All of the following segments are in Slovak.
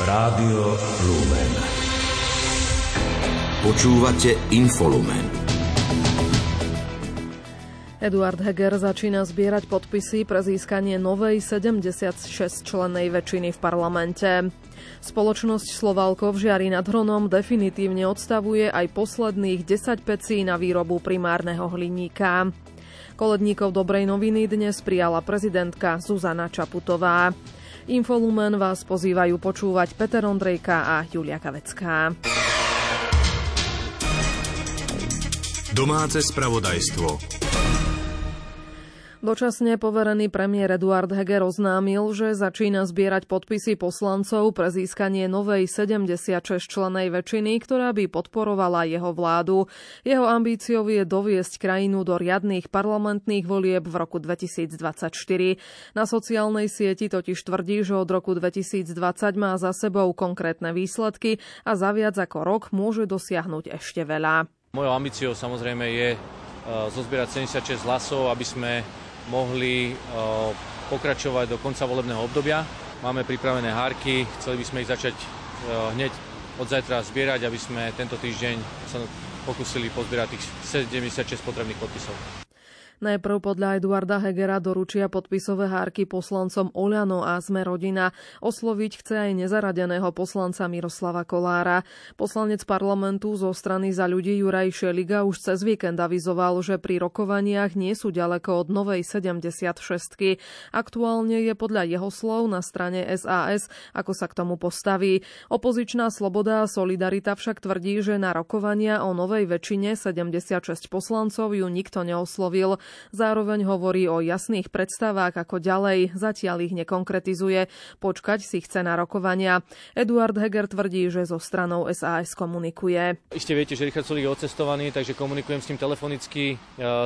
Rádio Lumen. Počúvate Infolumen. Eduard Heger začína zbierať podpisy pre získanie novej 76-člennej väčšiny v parlamente. Spoločnosť Slovalko v Žiari nad Hronom definitívne odstavuje aj posledných 10 pecí na výrobu primárneho hliníka. Koledníkov dobrej noviny dnes prijala prezidentka Zuzana Čaputová. Infolumen vás pozývajú počúvať Peter Ondrejka a Julia Kavecká. Domáce spravodajstvo. Dočasne poverený premiér Eduard Heger oznámil, že začína zbierať podpisy poslancov pre získanie novej 76-členej väčšiny, ktorá by podporovala jeho vládu. Jeho ambíciou je doviesť krajinu do riadných parlamentných volieb v roku 2024. Na sociálnej sieti totiž tvrdí, že od roku 2020 má za sebou konkrétne výsledky a za viac ako rok môže dosiahnuť ešte veľa. Mojou ambíciou samozrejme je e, zozbierať 76 hlasov, aby sme mohli pokračovať do konca volebného obdobia. Máme pripravené hárky, chceli by sme ich začať hneď od zajtra zbierať, aby sme tento týždeň sa pokúsili pozbierať tých 76 potrebných podpisov. Najprv podľa Eduarda Hegera doručia podpisové hárky poslancom Oľano a Sme rodina. Osloviť chce aj nezaradeného poslanca Miroslava Kolára. Poslanec parlamentu zo strany za ľudí Juraj Šeliga už cez víkend avizoval, že pri rokovaniach nie sú ďaleko od novej 76. Aktuálne je podľa jeho slov na strane SAS, ako sa k tomu postaví. Opozičná sloboda a solidarita však tvrdí, že na rokovania o novej väčšine 76 poslancov ju nikto neoslovil. Zároveň hovorí o jasných predstavách, ako ďalej, zatiaľ ich nekonkretizuje. Počkať si chce na rokovania. Eduard Heger tvrdí, že so stranou SAS komunikuje. Iste viete, že Richard Sulik je odcestovaný, takže komunikujem s ním telefonicky.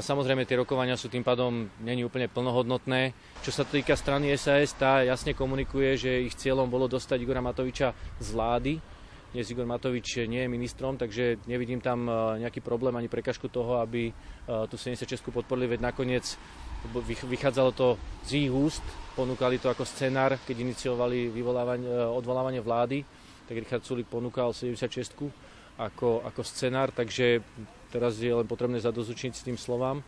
Samozrejme, tie rokovania sú tým pádom není úplne plnohodnotné. Čo sa týka strany SAS, tá jasne komunikuje, že ich cieľom bolo dostať Igora Matoviča z vlády dnes Igor Matovič nie je ministrom, takže nevidím tam e, nejaký problém ani prekažku toho, aby e, tu 76 podporili, veď nakoniec vychádzalo to z ich úst, ponúkali to ako scenár, keď iniciovali e, odvolávanie vlády, tak Richard Sulik ponúkal 76 ako, ako scenár, takže teraz je len potrebné zadozučiť s tým slovám.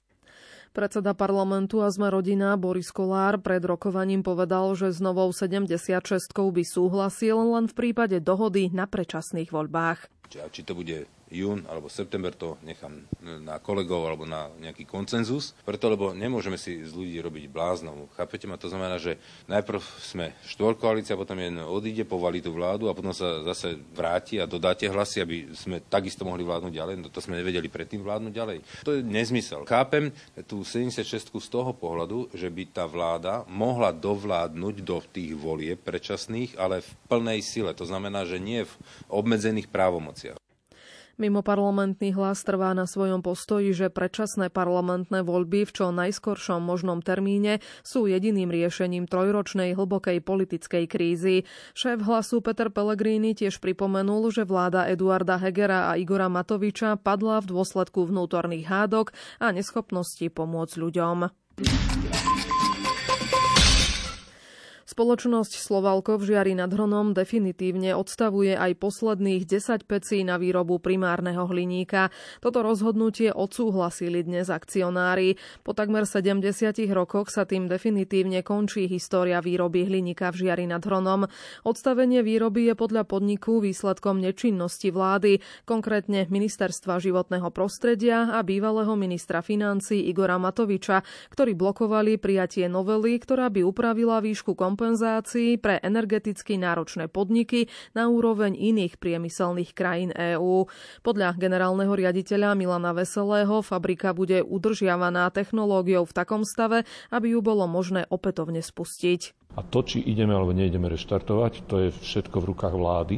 Predseda parlamentu a sme rodina Boris Kolár pred rokovaním povedal, že s novou 76 by súhlasil len v prípade dohody na predčasných voľbách. Či to bude jún alebo september to nechám na kolegov alebo na nejaký koncenzus, preto lebo nemôžeme si z ľudí robiť bláznom. Chápete ma? To znamená, že najprv sme štvorkoalícia, potom jeden odíde, povalí tú vládu a potom sa zase vráti a dodáte hlasy, aby sme takisto mohli vládnuť ďalej. No to sme nevedeli predtým vládnuť ďalej. To je nezmysel. Chápem tú 76 z toho pohľadu, že by tá vláda mohla dovládnuť do tých volieb predčasných, ale v plnej sile. To znamená, že nie v obmedzených právomociach. Mimo parlamentný hlas trvá na svojom postoji, že predčasné parlamentné voľby v čo najskoršom možnom termíne sú jediným riešením trojročnej hlbokej politickej krízy. Šéf hlasu Peter Pellegrini tiež pripomenul, že vláda Eduarda Hegera a Igora Matoviča padla v dôsledku vnútorných hádok a neschopnosti pomôcť ľuďom. Spoločnosť Slovalko v Žiari nad Hronom definitívne odstavuje aj posledných 10 pecí na výrobu primárneho hliníka. Toto rozhodnutie odsúhlasili dnes akcionári. Po takmer 70 rokoch sa tým definitívne končí história výroby hliníka v Žiari nad Hronom. Odstavenie výroby je podľa podniku výsledkom nečinnosti vlády, konkrétne Ministerstva životného prostredia a bývalého ministra financí Igora Matoviča, ktorí blokovali prijatie novely, ktorá by upravila výšku kompenzácie kompenzácií pre energeticky náročné podniky na úroveň iných priemyselných krajín EÚ. Podľa generálneho riaditeľa Milana Veselého fabrika bude udržiavaná technológiou v takom stave, aby ju bolo možné opätovne spustiť. A to, či ideme alebo neideme reštartovať, to je všetko v rukách vlády.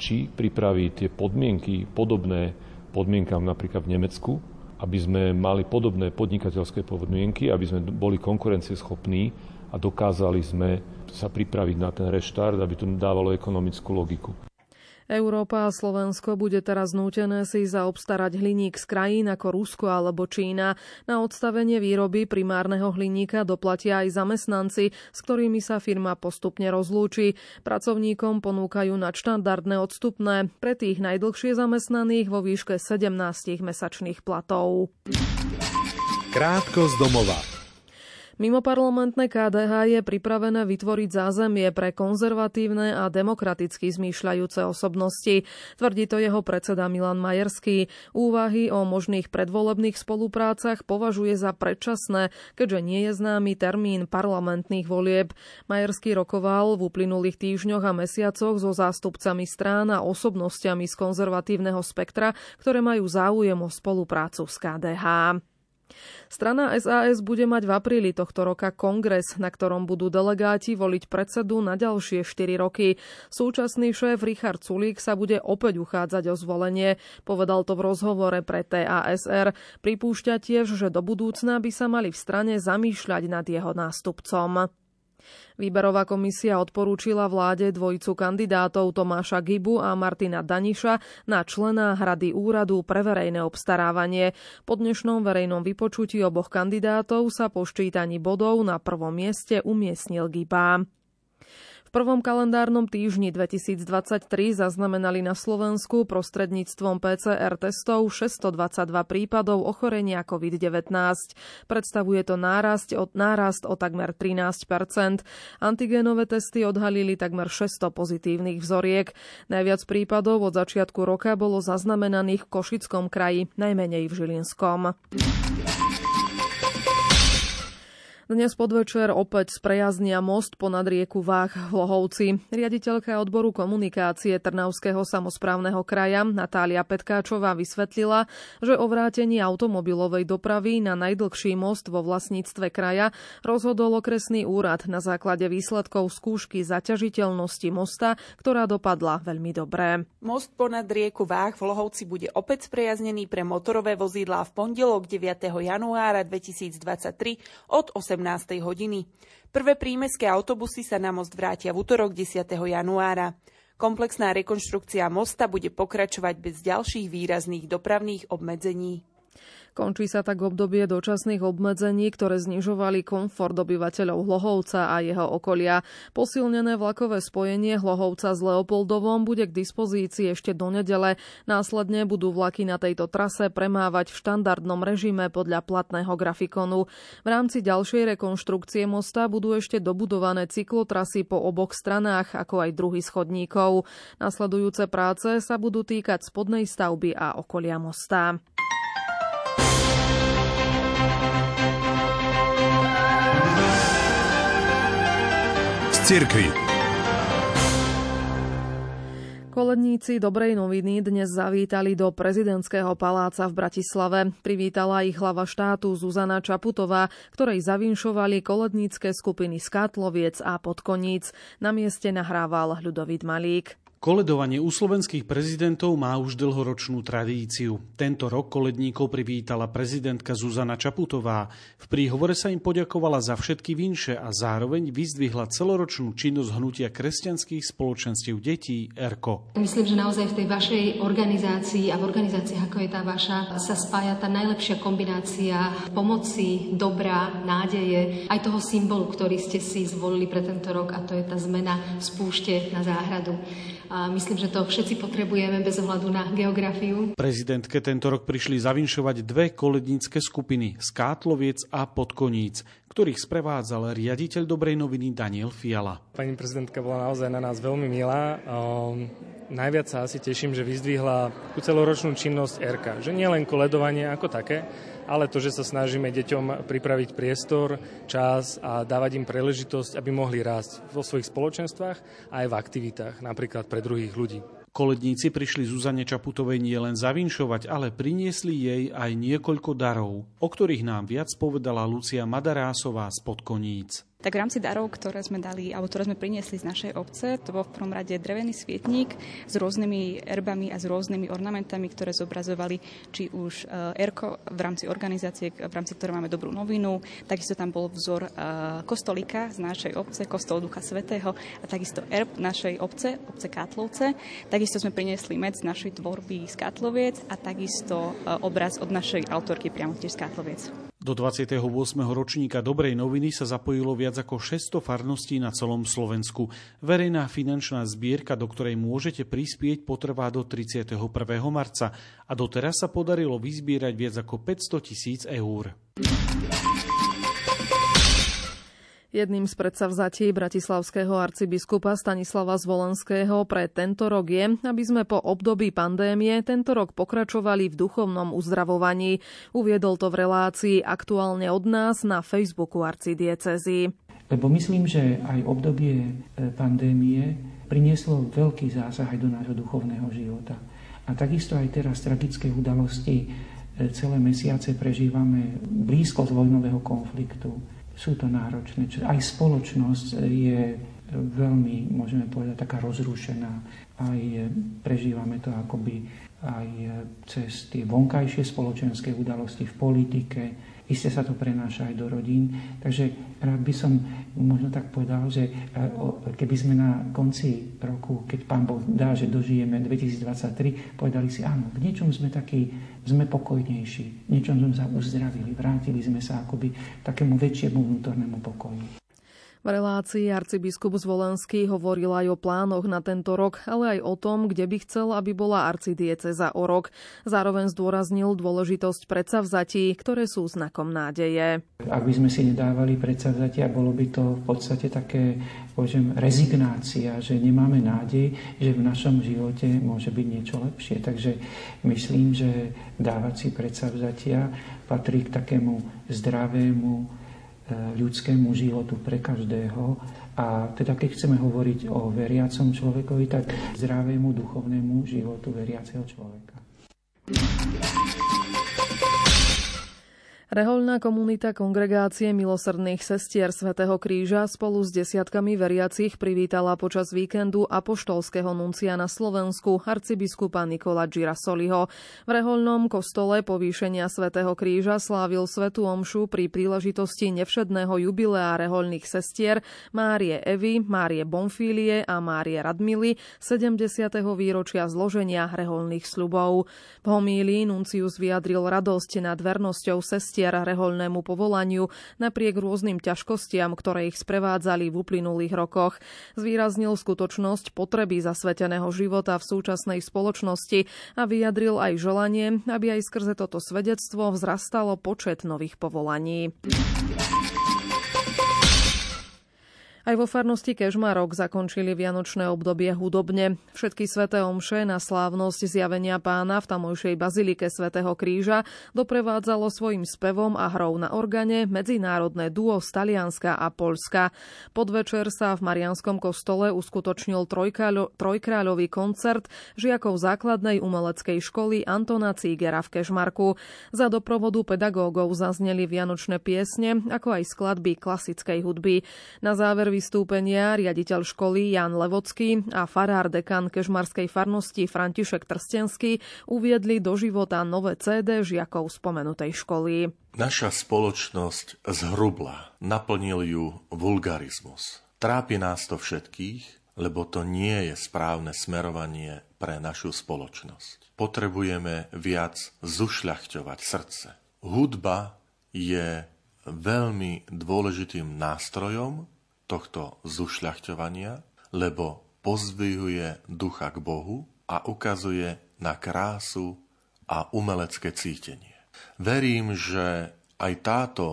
Či pripraví tie podmienky podobné podmienkam napríklad v Nemecku, aby sme mali podobné podnikateľské podmienky, aby sme boli konkurencieschopní a dokázali sme sa pripraviť na ten reštart, aby to dávalo ekonomickú logiku. Európa a Slovensko bude teraz nútené si zaobstarať hliník z krajín ako Rusko alebo Čína. Na odstavenie výroby primárneho hliníka doplatia aj zamestnanci, s ktorými sa firma postupne rozlúči. Pracovníkom ponúkajú nadštandardné odstupné pre tých najdlhšie zamestnaných vo výške 17 mesačných platov. Krátko z domova. Mimoparlamentné KDH je pripravené vytvoriť zázemie pre konzervatívne a demokraticky zmýšľajúce osobnosti. Tvrdí to jeho predseda Milan Majerský. Úvahy o možných predvolebných spoluprácach považuje za predčasné, keďže nie je známy termín parlamentných volieb. Majerský rokoval v uplynulých týždňoch a mesiacoch so zástupcami strán a osobnostiami z konzervatívneho spektra, ktoré majú záujem o spoluprácu s KDH. Strana SAS bude mať v apríli tohto roka kongres, na ktorom budú delegáti voliť predsedu na ďalšie 4 roky. Súčasný šéf Richard Sulík sa bude opäť uchádzať o zvolenie. Povedal to v rozhovore pre TASR. Pripúšťa tiež, že do budúcna by sa mali v strane zamýšľať nad jeho nástupcom. Výberová komisia odporúčila vláde dvojicu kandidátov Tomáša Gibu a Martina Daniša na člena Hrady úradu pre verejné obstarávanie. Po dnešnom verejnom vypočutí oboch kandidátov sa po ščítaní bodov na prvom mieste umiestnil Giba prvom kalendárnom týždni 2023 zaznamenali na Slovensku prostredníctvom PCR testov 622 prípadov ochorenia COVID-19. Predstavuje to nárast, od, nárast o takmer 13% Antigénové testy odhalili takmer 600 pozitívnych vzoriek. Najviac prípadov od začiatku roka bolo zaznamenaných v Košickom kraji, najmenej v Žilinskom. Dnes podvečer opäť sprejaznia most ponad rieku Váh v Lohovci. Riaditeľka odboru komunikácie Trnavského samozprávneho kraja Natália Petkáčová vysvetlila, že o vrátení automobilovej dopravy na najdlhší most vo vlastníctve kraja rozhodol okresný úrad na základe výsledkov skúšky zaťažiteľnosti mosta, ktorá dopadla veľmi dobre. Most ponad rieku Váh v Lohovci bude opäť sprejaznený pre motorové vozidlá v pondelok 9. januára 2023 od 8 18. hodiny. Prvé prímeské autobusy sa na most vrátia v útorok 10. januára. Komplexná rekonštrukcia mosta bude pokračovať bez ďalších výrazných dopravných obmedzení. Končí sa tak obdobie dočasných obmedzení, ktoré znižovali komfort obyvateľov Hlohovca a jeho okolia. Posilnené vlakové spojenie Hlohovca s Leopoldovom bude k dispozícii ešte do nedele. Následne budú vlaky na tejto trase premávať v štandardnom režime podľa platného grafikonu. V rámci ďalšej rekonštrukcie mosta budú ešte dobudované cyklotrasy po oboch stranách, ako aj druhy schodníkov. Nasledujúce práce sa budú týkať spodnej stavby a okolia mosta. Cirkvi. Koledníci Dobrej noviny dnes zavítali do prezidentského paláca v Bratislave. Privítala ich hlava štátu Zuzana Čaputová, ktorej zavinšovali kolednícke skupiny Skátloviec a Podkoníc. Na mieste nahrával Ľudovít Malík. Koledovanie u slovenských prezidentov má už dlhoročnú tradíciu. Tento rok koledníkov privítala prezidentka Zuzana Čaputová. V príhovore sa im poďakovala za všetky vinše a zároveň vyzdvihla celoročnú činnosť hnutia kresťanských spoločenstiev detí ERKO. Myslím, že naozaj v tej vašej organizácii a v organizácii ako je tá vaša sa spája tá najlepšia kombinácia pomoci, dobra, nádeje, aj toho symbolu, ktorý ste si zvolili pre tento rok a to je tá zmena z púšte na záhradu. A myslím, že to všetci potrebujeme bez ohľadu na geografiu. Prezidentke tento rok prišli zavinšovať dve kolednícke skupiny Skátloviec a Podkoníc, ktorých sprevádzal riaditeľ Dobrej noviny Daniel Fiala. Pani prezidentka bola naozaj na nás veľmi milá. Um, najviac sa asi teším, že vyzdvihla tú celoročnú činnosť RK. Že nie len koledovanie ako také, ale to, že sa snažíme deťom pripraviť priestor, čas a dávať im príležitosť, aby mohli rásť vo svojich spoločenstvách aj v aktivitách, napríklad pre druhých ľudí. Koledníci prišli Zuzane Čaputovej nie len zavinšovať, ale priniesli jej aj niekoľko darov, o ktorých nám viac povedala Lucia Madarásová z Podkoníc. Tak v rámci darov, ktoré sme dali, alebo ktoré sme priniesli z našej obce, to bol v prvom rade drevený svietník s rôznymi erbami a s rôznymi ornamentami, ktoré zobrazovali či už e, erko v rámci organizácie, v rámci ktorej máme dobrú novinu, takisto tam bol vzor e, kostolika z našej obce, kostol Ducha Svetého a takisto erb našej obce, obce Kátlovce. Takisto sme priniesli med z našej tvorby z Kátloviec a takisto e, obraz od našej autorky priamo tiež z Kátloviec. Do 28. ročníka Dobrej noviny sa zapojilo viac ako 600 farností na celom Slovensku. Verejná finančná zbierka, do ktorej môžete prispieť, potrvá do 31. marca a doteraz sa podarilo vyzbierať viac ako 500 tisíc eur. Jedným z predsavzatí bratislavského arcibiskupa Stanislava Zvolenského pre tento rok je, aby sme po období pandémie tento rok pokračovali v duchovnom uzdravovaní. Uviedol to v relácii aktuálne od nás na Facebooku arcidiecezy. Lebo myslím, že aj obdobie e, pandémie prinieslo veľký zásah aj do nášho duchovného života. A takisto aj teraz tragické udalosti e, celé mesiace prežívame blízko z vojnového konfliktu sú to náročné. Aj spoločnosť je veľmi, môžeme povedať, taká rozrušená. Aj prežívame to akoby aj cez tie vonkajšie spoločenské udalosti v politike, Isté sa to prenáša aj do rodín. Takže rád by som možno tak povedal, že e, keby sme na konci roku, keď Pán Boh dá, že dožijeme 2023, povedali si, áno, v niečom sme takí, sme pokojnejší, v niečom sme sa uzdravili, vrátili sme sa akoby takému väčšiemu vnútornému pokoju. V relácii arcibiskup Zvolenský hovoril aj o plánoch na tento rok, ale aj o tom, kde by chcel, aby bola arcidieceza o rok. Zároveň zdôraznil dôležitosť predsavzatí, ktoré sú znakom nádeje. Ak by sme si nedávali predsavzatia, bolo by to v podstate také poviem, rezignácia, že nemáme nádej, že v našom živote môže byť niečo lepšie. Takže myslím, že dávať si predsavzatia patrí k takému zdravému ľudskému životu pre každého. A teda keď chceme hovoriť o veriacom človekovi, tak zdravému duchovnému životu veriaceho človeka. Rehoľná komunita kongregácie milosrdných sestier svätého Kríža spolu s desiatkami veriacich privítala počas víkendu apoštolského nuncia na Slovensku arcibiskupa Nikola Girasoliho. V rehoľnom kostole povýšenia svätého Kríža slávil svetú omšu pri príležitosti nevšedného jubilea rehoľných sestier Márie Evy, Márie Bonfílie a Márie Radmily 70. výročia zloženia rehoľných sľubov. V homílii nuncius vyjadril radosť nad vernosťou sestier sestier reholnému povolaniu napriek rôznym ťažkostiam, ktoré ich sprevádzali v uplynulých rokoch. Zvýraznil skutočnosť potreby zasveteného života v súčasnej spoločnosti a vyjadril aj želanie, aby aj skrze toto svedectvo vzrastalo počet nových povolaní. Aj vo farnosti Kežmarok zakončili vianočné obdobie hudobne. Všetky sveté omše na slávnosť zjavenia pána v tamojšej bazilike svätého Kríža doprevádzalo svojim spevom a hrou na organe medzinárodné duo z Talianska a Polska. Podvečer sa v Marianskom kostole uskutočnil trojkráľo, trojkráľový koncert žiakov základnej umeleckej školy Antona Cígera v Kežmarku. Za doprovodu pedagógov zazneli vianočné piesne, ako aj skladby klasickej hudby. Na záver vystúpenia riaditeľ školy Jan Levocký a farár dekan Kežmarskej farnosti František Trstenský uviedli do života nové CD žiakov spomenutej školy. Naša spoločnosť zhrubla, naplnil ju vulgarizmus. Trápi nás to všetkých, lebo to nie je správne smerovanie pre našu spoločnosť. Potrebujeme viac zušľachťovať srdce. Hudba je veľmi dôležitým nástrojom tohto zušľachťovania, lebo pozdvihuje ducha k Bohu a ukazuje na krásu a umelecké cítenie. Verím, že aj táto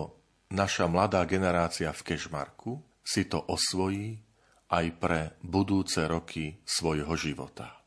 naša mladá generácia v Kešmarku si to osvojí aj pre budúce roky svojho života.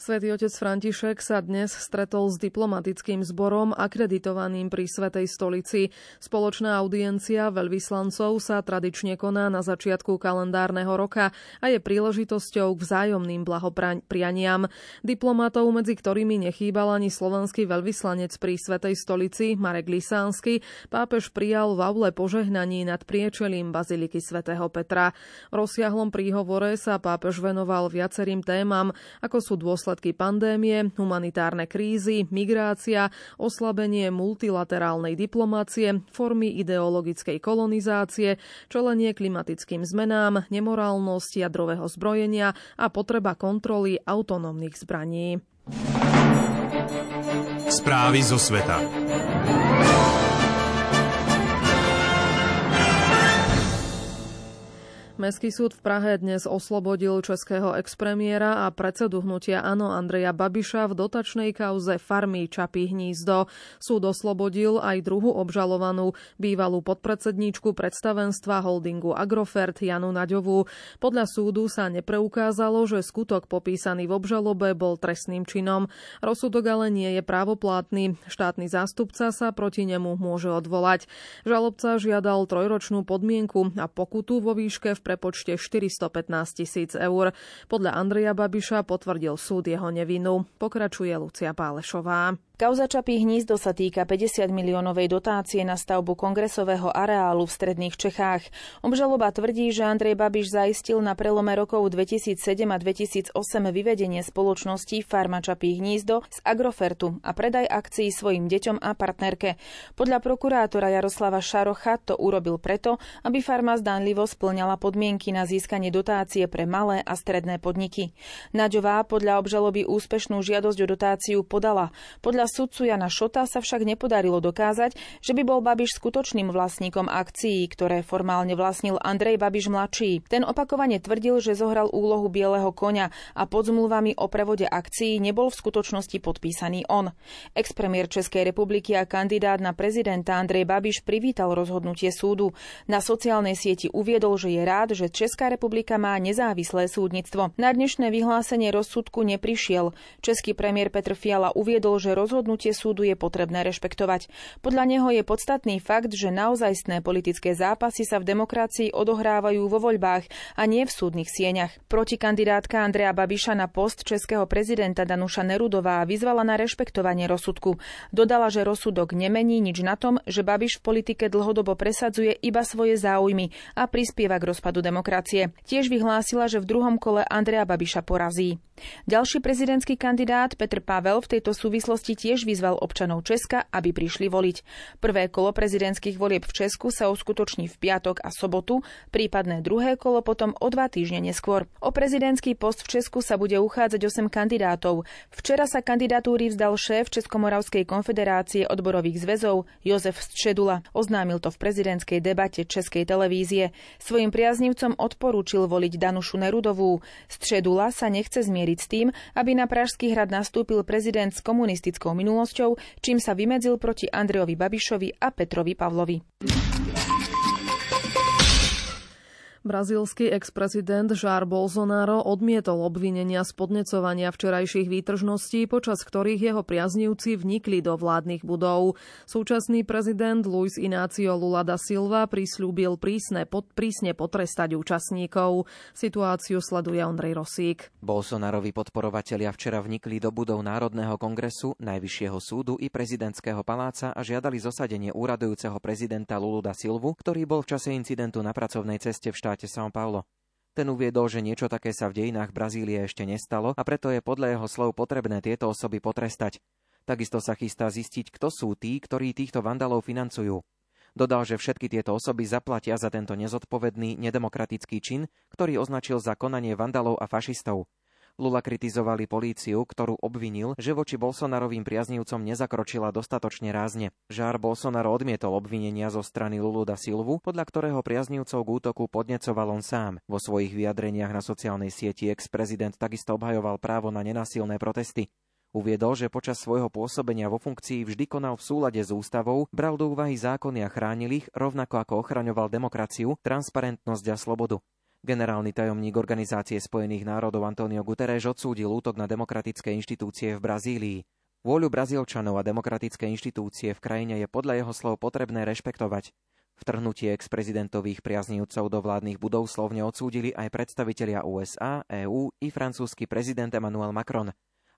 Svetý otec František sa dnes stretol s diplomatickým zborom akreditovaným pri Svetej stolici. Spoločná audiencia veľvyslancov sa tradične koná na začiatku kalendárneho roka a je príležitosťou k vzájomným blahoprianiam. Diplomatov, medzi ktorými nechýbal ani slovenský veľvyslanec pri Svetej stolici Marek Lisánsky, pápež prijal v aule požehnaní nad priečelím Baziliky svätého Petra. V rozsiahlom príhovore sa pápež venoval viacerým témam, ako sú dôsledky dôsledky pandémie, humanitárne krízy, migrácia, oslabenie multilaterálnej diplomácie, formy ideologickej kolonizácie, čelenie klimatickým zmenám, nemorálnosť jadrového zbrojenia a potreba kontroly autonómnych zbraní. Správy zo sveta. Mestský súd v Prahe dnes oslobodil českého expremiéra a predsedu hnutia Ano Andreja Babiša v dotačnej kauze farmy Čapí hnízdo. Súd oslobodil aj druhú obžalovanú, bývalú podpredsedníčku predstavenstva holdingu Agrofert Janu Naďovú. Podľa súdu sa nepreukázalo, že skutok popísaný v obžalobe bol trestným činom. Rozsudok ale nie je právoplatný. Štátny zástupca sa proti nemu môže odvolať. Žalobca žiadal trojročnú podmienku a pokutu vo výške v prepočte 415 tisíc eur. Podľa Andreja Babiša potvrdil súd jeho nevinu. Pokračuje Lucia Pálešová. Kauza Čapí hnízdo sa týka 50 miliónovej dotácie na stavbu kongresového areálu v stredných Čechách. Obžaloba tvrdí, že Andrej Babiš zaistil na prelome rokov 2007 a 2008 vyvedenie spoločnosti Farma Čapí hnízdo z Agrofertu a predaj akcií svojim deťom a partnerke. Podľa prokurátora Jaroslava Šarocha to urobil preto, aby farma zdánlivo splňala podmienky na získanie dotácie pre malé a stredné podniky. Naďová podľa obžaloby úspešnú žiadosť o dotáciu podala. Podľa sudcu Jana Šota sa však nepodarilo dokázať, že by bol Babiš skutočným vlastníkom akcií, ktoré formálne vlastnil Andrej Babiš mladší. Ten opakovane tvrdil, že zohral úlohu bieleho konia a pod zmluvami o prevode akcií nebol v skutočnosti podpísaný on. Expremier Českej republiky a kandidát na prezidenta Andrej Babiš privítal rozhodnutie súdu. Na sociálnej sieti uviedol, že je rád, že Česká republika má nezávislé súdnictvo. Na dnešné vyhlásenie rozsudku neprišiel. Český premiér Petr Fiala uviedol, že rozhodnutie rozhodnutie súdu je potrebné rešpektovať. Podľa neho je podstatný fakt, že naozajstné politické zápasy sa v demokracii odohrávajú vo voľbách a nie v súdnych sieňach. Protikandidátka Andrea Babiša na post českého prezidenta Danuša Nerudová vyzvala na rešpektovanie rozsudku. Dodala, že rozsudok nemení nič na tom, že Babiš v politike dlhodobo presadzuje iba svoje záujmy a prispieva k rozpadu demokracie. Tiež vyhlásila, že v druhom kole Andrea Babiša porazí. Ďalší prezidentský kandidát Petr Pavel v tejto súvislosti tiež vyzval občanov Česka, aby prišli voliť. Prvé kolo prezidentských volieb v Česku sa uskutoční v piatok a sobotu, prípadné druhé kolo potom o dva týždne neskôr. O prezidentský post v Česku sa bude uchádzať 8 kandidátov. Včera sa kandidatúry vzdal šéf Českomoravskej konfederácie odborových zväzov Jozef Středula. Oznámil to v prezidentskej debate Českej televízie. Svojim priaznivcom odporúčil voliť Danušu Nerudovú. Středula sa nechce zmieriť s tým, aby na Pražský hrad nastúpil prezident s komunistickou minulosťou, čím sa vymedzil proti Andrejovi Babišovi a Petrovi Pavlovi. Brazílsky ex-prezident Jair Bolsonaro odmietol obvinenia z podnecovania včerajších výtržností, počas ktorých jeho priaznivci vnikli do vládnych budov. Súčasný prezident Luis Inácio Lula da Silva prislúbil prísne, pod, prísne potrestať účastníkov. Situáciu sleduje Ondrej Rosík. Bolsonarovi podporovatelia včera vnikli do budov Národného kongresu, Najvyššieho súdu i prezidentského paláca a žiadali zosadenie úradujúceho prezidenta Lulu da Silvu, ktorý bol v čase incidentu na pracovnej ceste v štáte štáte São Paulo. Ten uviedol, že niečo také sa v dejinách Brazílie ešte nestalo a preto je podľa jeho slov potrebné tieto osoby potrestať. Takisto sa chystá zistiť, kto sú tí, ktorí týchto vandalov financujú. Dodal, že všetky tieto osoby zaplatia za tento nezodpovedný, nedemokratický čin, ktorý označil za konanie vandalov a fašistov. Lula kritizovali políciu, ktorú obvinil, že voči Bolsonarovým priaznivcom nezakročila dostatočne rázne. Žár Bolsonaro odmietol obvinenia zo strany Lulu da Silvu, podľa ktorého priaznivcov k útoku podnecoval on sám. Vo svojich vyjadreniach na sociálnej sieti ex-prezident takisto obhajoval právo na nenasilné protesty. Uviedol, že počas svojho pôsobenia vo funkcii vždy konal v súlade s ústavou, bral do úvahy zákony a chránil ich, rovnako ako ochraňoval demokraciu, transparentnosť a slobodu. Generálny tajomník Organizácie spojených národov Antonio Guterres odsúdil útok na demokratické inštitúcie v Brazílii. Vôľu Brazílčanov a demokratické inštitúcie v krajine je podľa jeho slov potrebné rešpektovať. Vtrhnutie ex-prezidentových priaznívcov do vládnych budov slovne odsúdili aj predstavitelia USA, EÚ i francúzsky prezident Emmanuel Macron.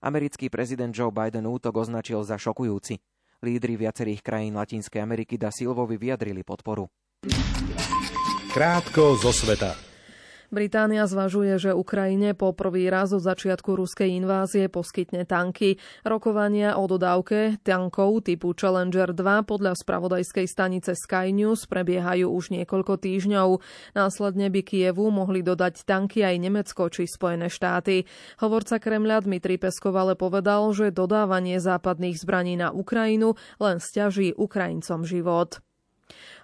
Americký prezident Joe Biden útok označil za šokujúci. Lídry viacerých krajín Latinskej Ameriky da Silvovi vyjadrili podporu. Krátko zo sveta. Británia zvažuje, že Ukrajine po prvý raz od začiatku ruskej invázie poskytne tanky. Rokovania o dodávke tankov typu Challenger 2 podľa spravodajskej stanice Sky News prebiehajú už niekoľko týždňov. Následne by Kievu mohli dodať tanky aj Nemecko či Spojené štáty. Hovorca Kremľa Dmitry Peskov ale povedal, že dodávanie západných zbraní na Ukrajinu len stiaží Ukrajincom život.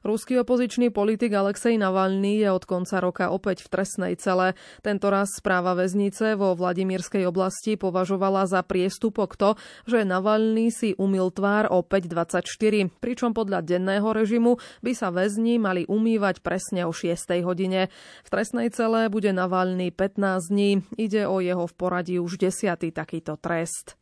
Ruský opozičný politik Alexej Navalny je od konca roka opäť v trestnej cele. Tento raz správa väznice vo Vladimírskej oblasti považovala za priestupok to, že Navalny si umil tvár o 5.24, pričom podľa denného režimu by sa väzni mali umývať presne o 6. hodine. V trestnej cele bude Navalny 15 dní. Ide o jeho v poradí už desiatý takýto trest.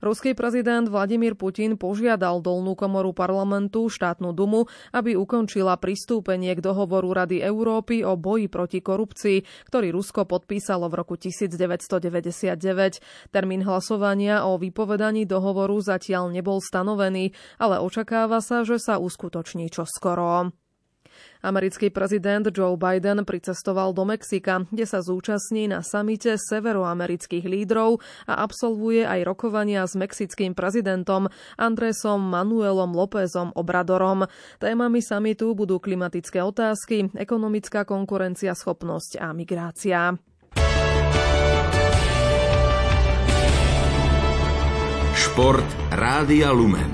Ruský prezident Vladimír Putin požiadal dolnú komoru parlamentu štátnu dumu, aby ukončila pristúpenie k dohovoru Rady Európy o boji proti korupcii, ktorý Rusko podpísalo v roku 1999. Termín hlasovania o vypovedaní dohovoru zatiaľ nebol stanovený, ale očakáva sa, že sa uskutoční čoskoro. Americký prezident Joe Biden pricestoval do Mexika, kde sa zúčastní na samite severoamerických lídrov a absolvuje aj rokovania s mexickým prezidentom Andresom Manuelom Lópezom Obradorom. Témami samitu budú klimatické otázky, ekonomická konkurencia, schopnosť a migrácia. Šport Rádia Lumen.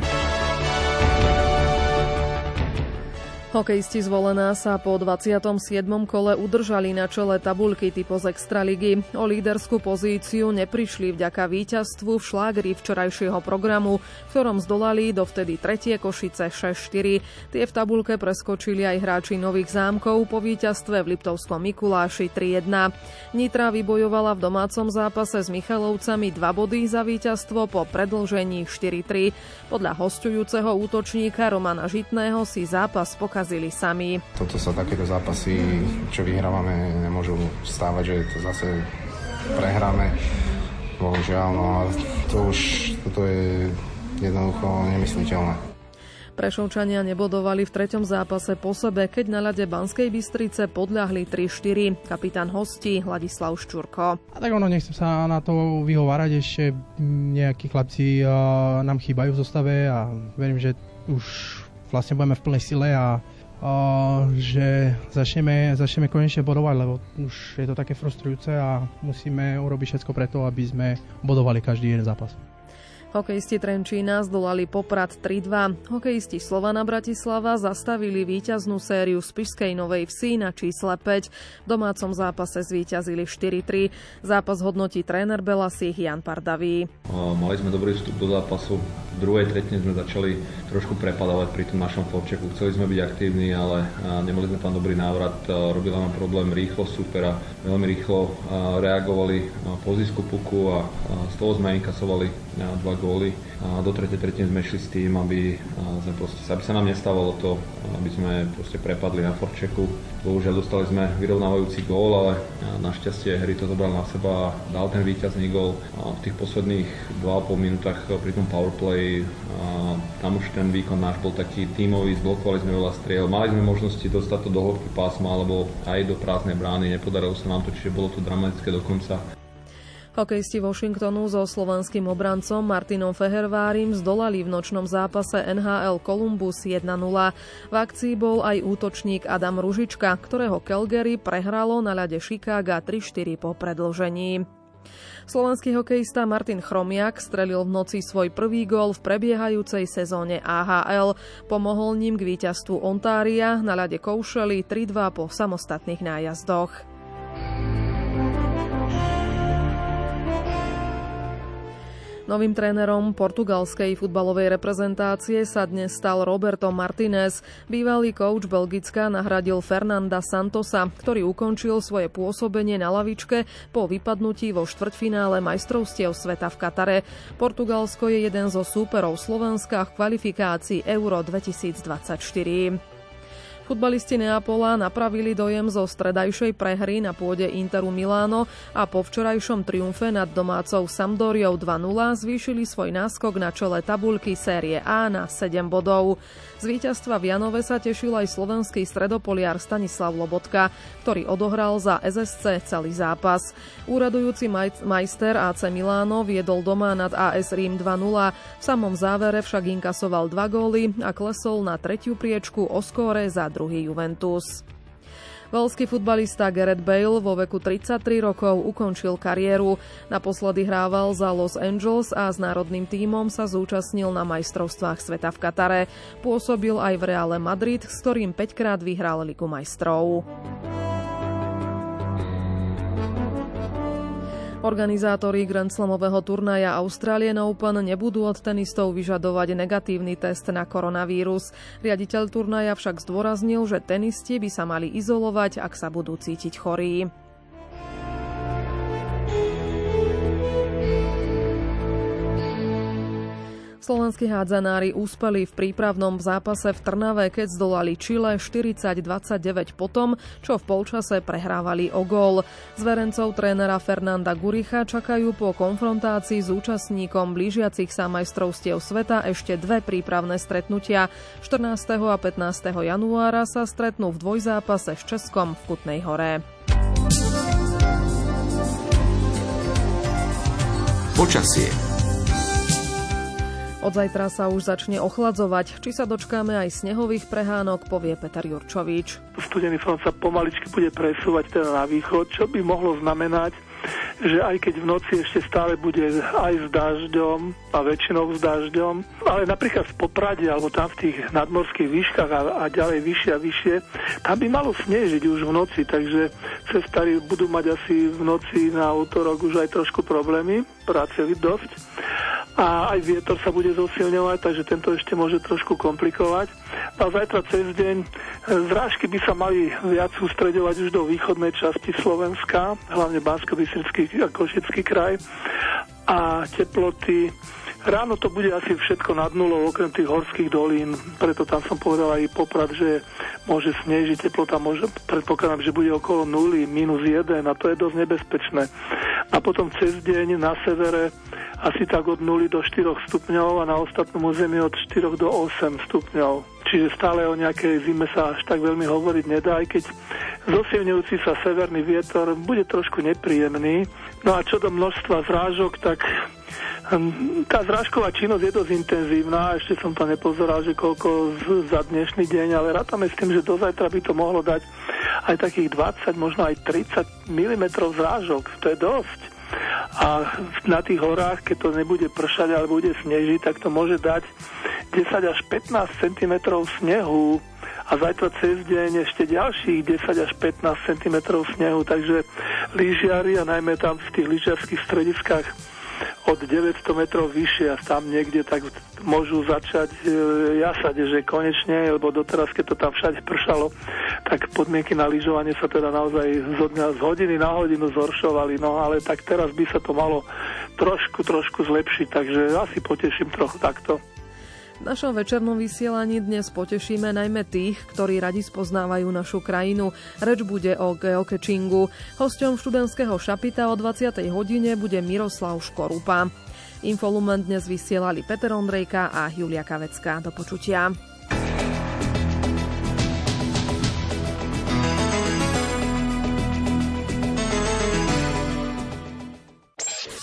Hokejisti zvolená sa po 27. kole udržali na čele tabulky typo z Extraligy. O líderskú pozíciu neprišli vďaka víťazstvu v šlágri včerajšieho programu, v ktorom zdolali dovtedy tretie Košice 6-4. Tie v tabulke preskočili aj hráči Nových zámkov po víťazstve v Liptovskom Mikuláši 3-1. Nitra vybojovala v domácom zápase s Michalovcami dva body za víťazstvo po predlžení 4-3. Podľa hostujúceho útočníka Romana Žitného si zápas pokazil pokazili sami. Toto sa takéto zápasy, čo vyhrávame, nemôžu stávať, že to zase prehráme. Bohužiaľ, no a to už, toto je jednoducho nemysliteľné. Prešovčania nebodovali v treťom zápase po sebe, keď na ľade Banskej Bystrice podľahli 3-4. Kapitán hostí Hladislav Ščurko. A tak ono, nechcem sa na to vyhovárať, ešte nejakí chlapci uh, nám chýbajú v zostave a verím, že už vlastne budeme v plnej sile a že začneme, začneme konečne bodovať, lebo už je to také frustrujúce a musíme urobiť všetko preto, aby sme bodovali každý jeden zápas. Hokejisti Trenčína zdolali Poprad 3-2. Hokejisti Slovana Bratislava zastavili víťaznú sériu z Pišskej Novej Vsi na čísle 5. V domácom zápase zvíťazili 4-3. Zápas hodnotí tréner Belasich Jan Pardavý. Mali sme dobrý vstup do zápasu. V druhej tretine sme začali trošku prepadávať pri tom našom forčeku. Chceli sme byť aktívni, ale nemali sme tam dobrý návrat. Robila nám problém rýchlo supera. Veľmi rýchlo reagovali po zisku puku a z toho sme inkasovali dva góly. A do tretej tretiny sme šli s tým, aby, sme proste, aby sa nám nestávalo to, aby sme proste prepadli na forčeku. Bohužiaľ dostali sme vyrovnávajúci gól, ale našťastie hry to zobral na seba a dal ten víťazný gól. A v tých posledných 2,5 minútach pri tom powerplay a tam už ten výkon náš bol taký tímový, zblokovali sme veľa striel, mali sme možnosti dostať to do hĺbky pásma alebo aj do prázdnej brány, nepodarilo sa nám to, čiže bolo to dramatické dokonca. Hokejisti Washingtonu so slovanským obrancom Martinom Fehervárim zdolali v nočnom zápase NHL Columbus 1-0. V akcii bol aj útočník Adam Ružička, ktorého Calgary prehralo na ľade Chicago 3-4 po predlžení. Slovenský hokejista Martin Chromiak strelil v noci svoj prvý gól v prebiehajúcej sezóne AHL. Pomohol ním k víťazstvu Ontária na ľade Koušeli 3-2 po samostatných nájazdoch. Novým trénerom portugalskej futbalovej reprezentácie sa dnes stal Roberto Martinez. Bývalý kouč Belgická nahradil Fernanda Santosa, ktorý ukončil svoje pôsobenie na lavičke po vypadnutí vo štvrťfinále majstrovstiev sveta v Katare. Portugalsko je jeden zo súperov Slovenska v kvalifikácii Euro 2024. Futbalisti Neapola napravili dojem zo stredajšej prehry na pôde Interu Miláno a po včorajšom triumfe nad domácou Sampdoriou 2-0 zvýšili svoj náskok na čele tabulky série A na 7 bodov. Z víťazstva v Janove sa tešil aj slovenský stredopoliar Stanislav Lobotka, ktorý odohral za SSC celý zápas. Úradujúci maj- majster AC Miláno viedol doma nad AS Rím 2-0, v samom závere však inkasoval dva góly a klesol na tretiu priečku o skóre za druhý Juventus. Velský futbalista Gareth Bale vo veku 33 rokov ukončil kariéru. Naposledy hrával za Los Angeles a s národným tímom sa zúčastnil na majstrovstvách sveta v Katare. Pôsobil aj v Reále Madrid, s ktorým 5 krát vyhral Ligu majstrov. Organizátori Grand Slamového turnaja Australian Open nebudú od tenistov vyžadovať negatívny test na koronavírus. Riaditeľ turnaja však zdôraznil, že tenisti by sa mali izolovať, ak sa budú cítiť chorí. Slovenskí hádzanári úspeli v prípravnom zápase v Trnave, keď zdolali Čile 40-29 potom, čo v polčase prehrávali o gól. Zverencov trénera Fernanda Guricha čakajú po konfrontácii s účastníkom blížiacich sa majstrovstiev sveta ešte dve prípravné stretnutia. 14. a 15. januára sa stretnú v dvojzápase s Českom v Kutnej hore. Počasie od zajtra sa už začne ochladzovať. Či sa dočkáme aj snehových prehánok, povie Peter Jurčovič. Studený front sa pomaličky bude presúvať teda na východ, čo by mohlo znamenať, že aj keď v noci ešte stále bude aj s dažďom a väčšinou s dažďom, ale napríklad v Poprade alebo tam v tých nadmorských výškach a, a ďalej vyššie a vyššie, tam by malo snežiť už v noci, takže cestári budú mať asi v noci na útorok už aj trošku problémy, práce dosť a aj vietor sa bude zosilňovať, takže tento ešte môže trošku komplikovať. A zajtra cez deň e, zrážky by sa mali viac sústredovať už do východnej časti Slovenska, hlavne bansko a Košický kraj. A teploty Ráno to bude asi všetko nad nulou, okrem tých horských dolín, preto tam som povedal aj poprad, že môže snežiť, teplota môže, predpokladám, že bude okolo nuly, minus 1 a to je dosť nebezpečné. A potom cez deň na severe asi tak od 0 do 4 stupňov a na ostatnom území od 4 do 8 stupňov. Čiže stále o nejakej zime sa až tak veľmi hovoriť nedá, aj keď zosilňujúci sa severný vietor bude trošku nepríjemný. No a čo do množstva zrážok, tak tá zrážková činnosť je dosť intenzívna, ešte som to nepozeral, že koľko za dnešný deň, ale rátame s tým, že do zajtra by to mohlo dať aj takých 20, možno aj 30 mm zrážok. To je dosť. A na tých horách, keď to nebude pršať, ale bude snežiť, tak to môže dať 10 až 15 cm snehu a zajtra cez deň ešte ďalších 10 až 15 cm snehu, takže lyžiari a najmä tam v tých lyžiarských strediskách od 900 metrov vyššie a tam niekde tak môžu začať e, jasať, že konečne, lebo doteraz, keď to tam všade pršalo, tak podmienky na lyžovanie sa teda naozaj z, dňa, z hodiny na hodinu zhoršovali, no ale tak teraz by sa to malo trošku, trošku zlepšiť, takže asi poteším trochu takto. Našom večernom vysielaní dnes potešíme najmä tých, ktorí radi spoznávajú našu krajinu. Reč bude o geocachingu. Hosťom študentského šapita o 20. hodine bude Miroslav Škorupa. Infolument dnes vysielali Peter Ondrejka a Julia Kavecká. Do počutia.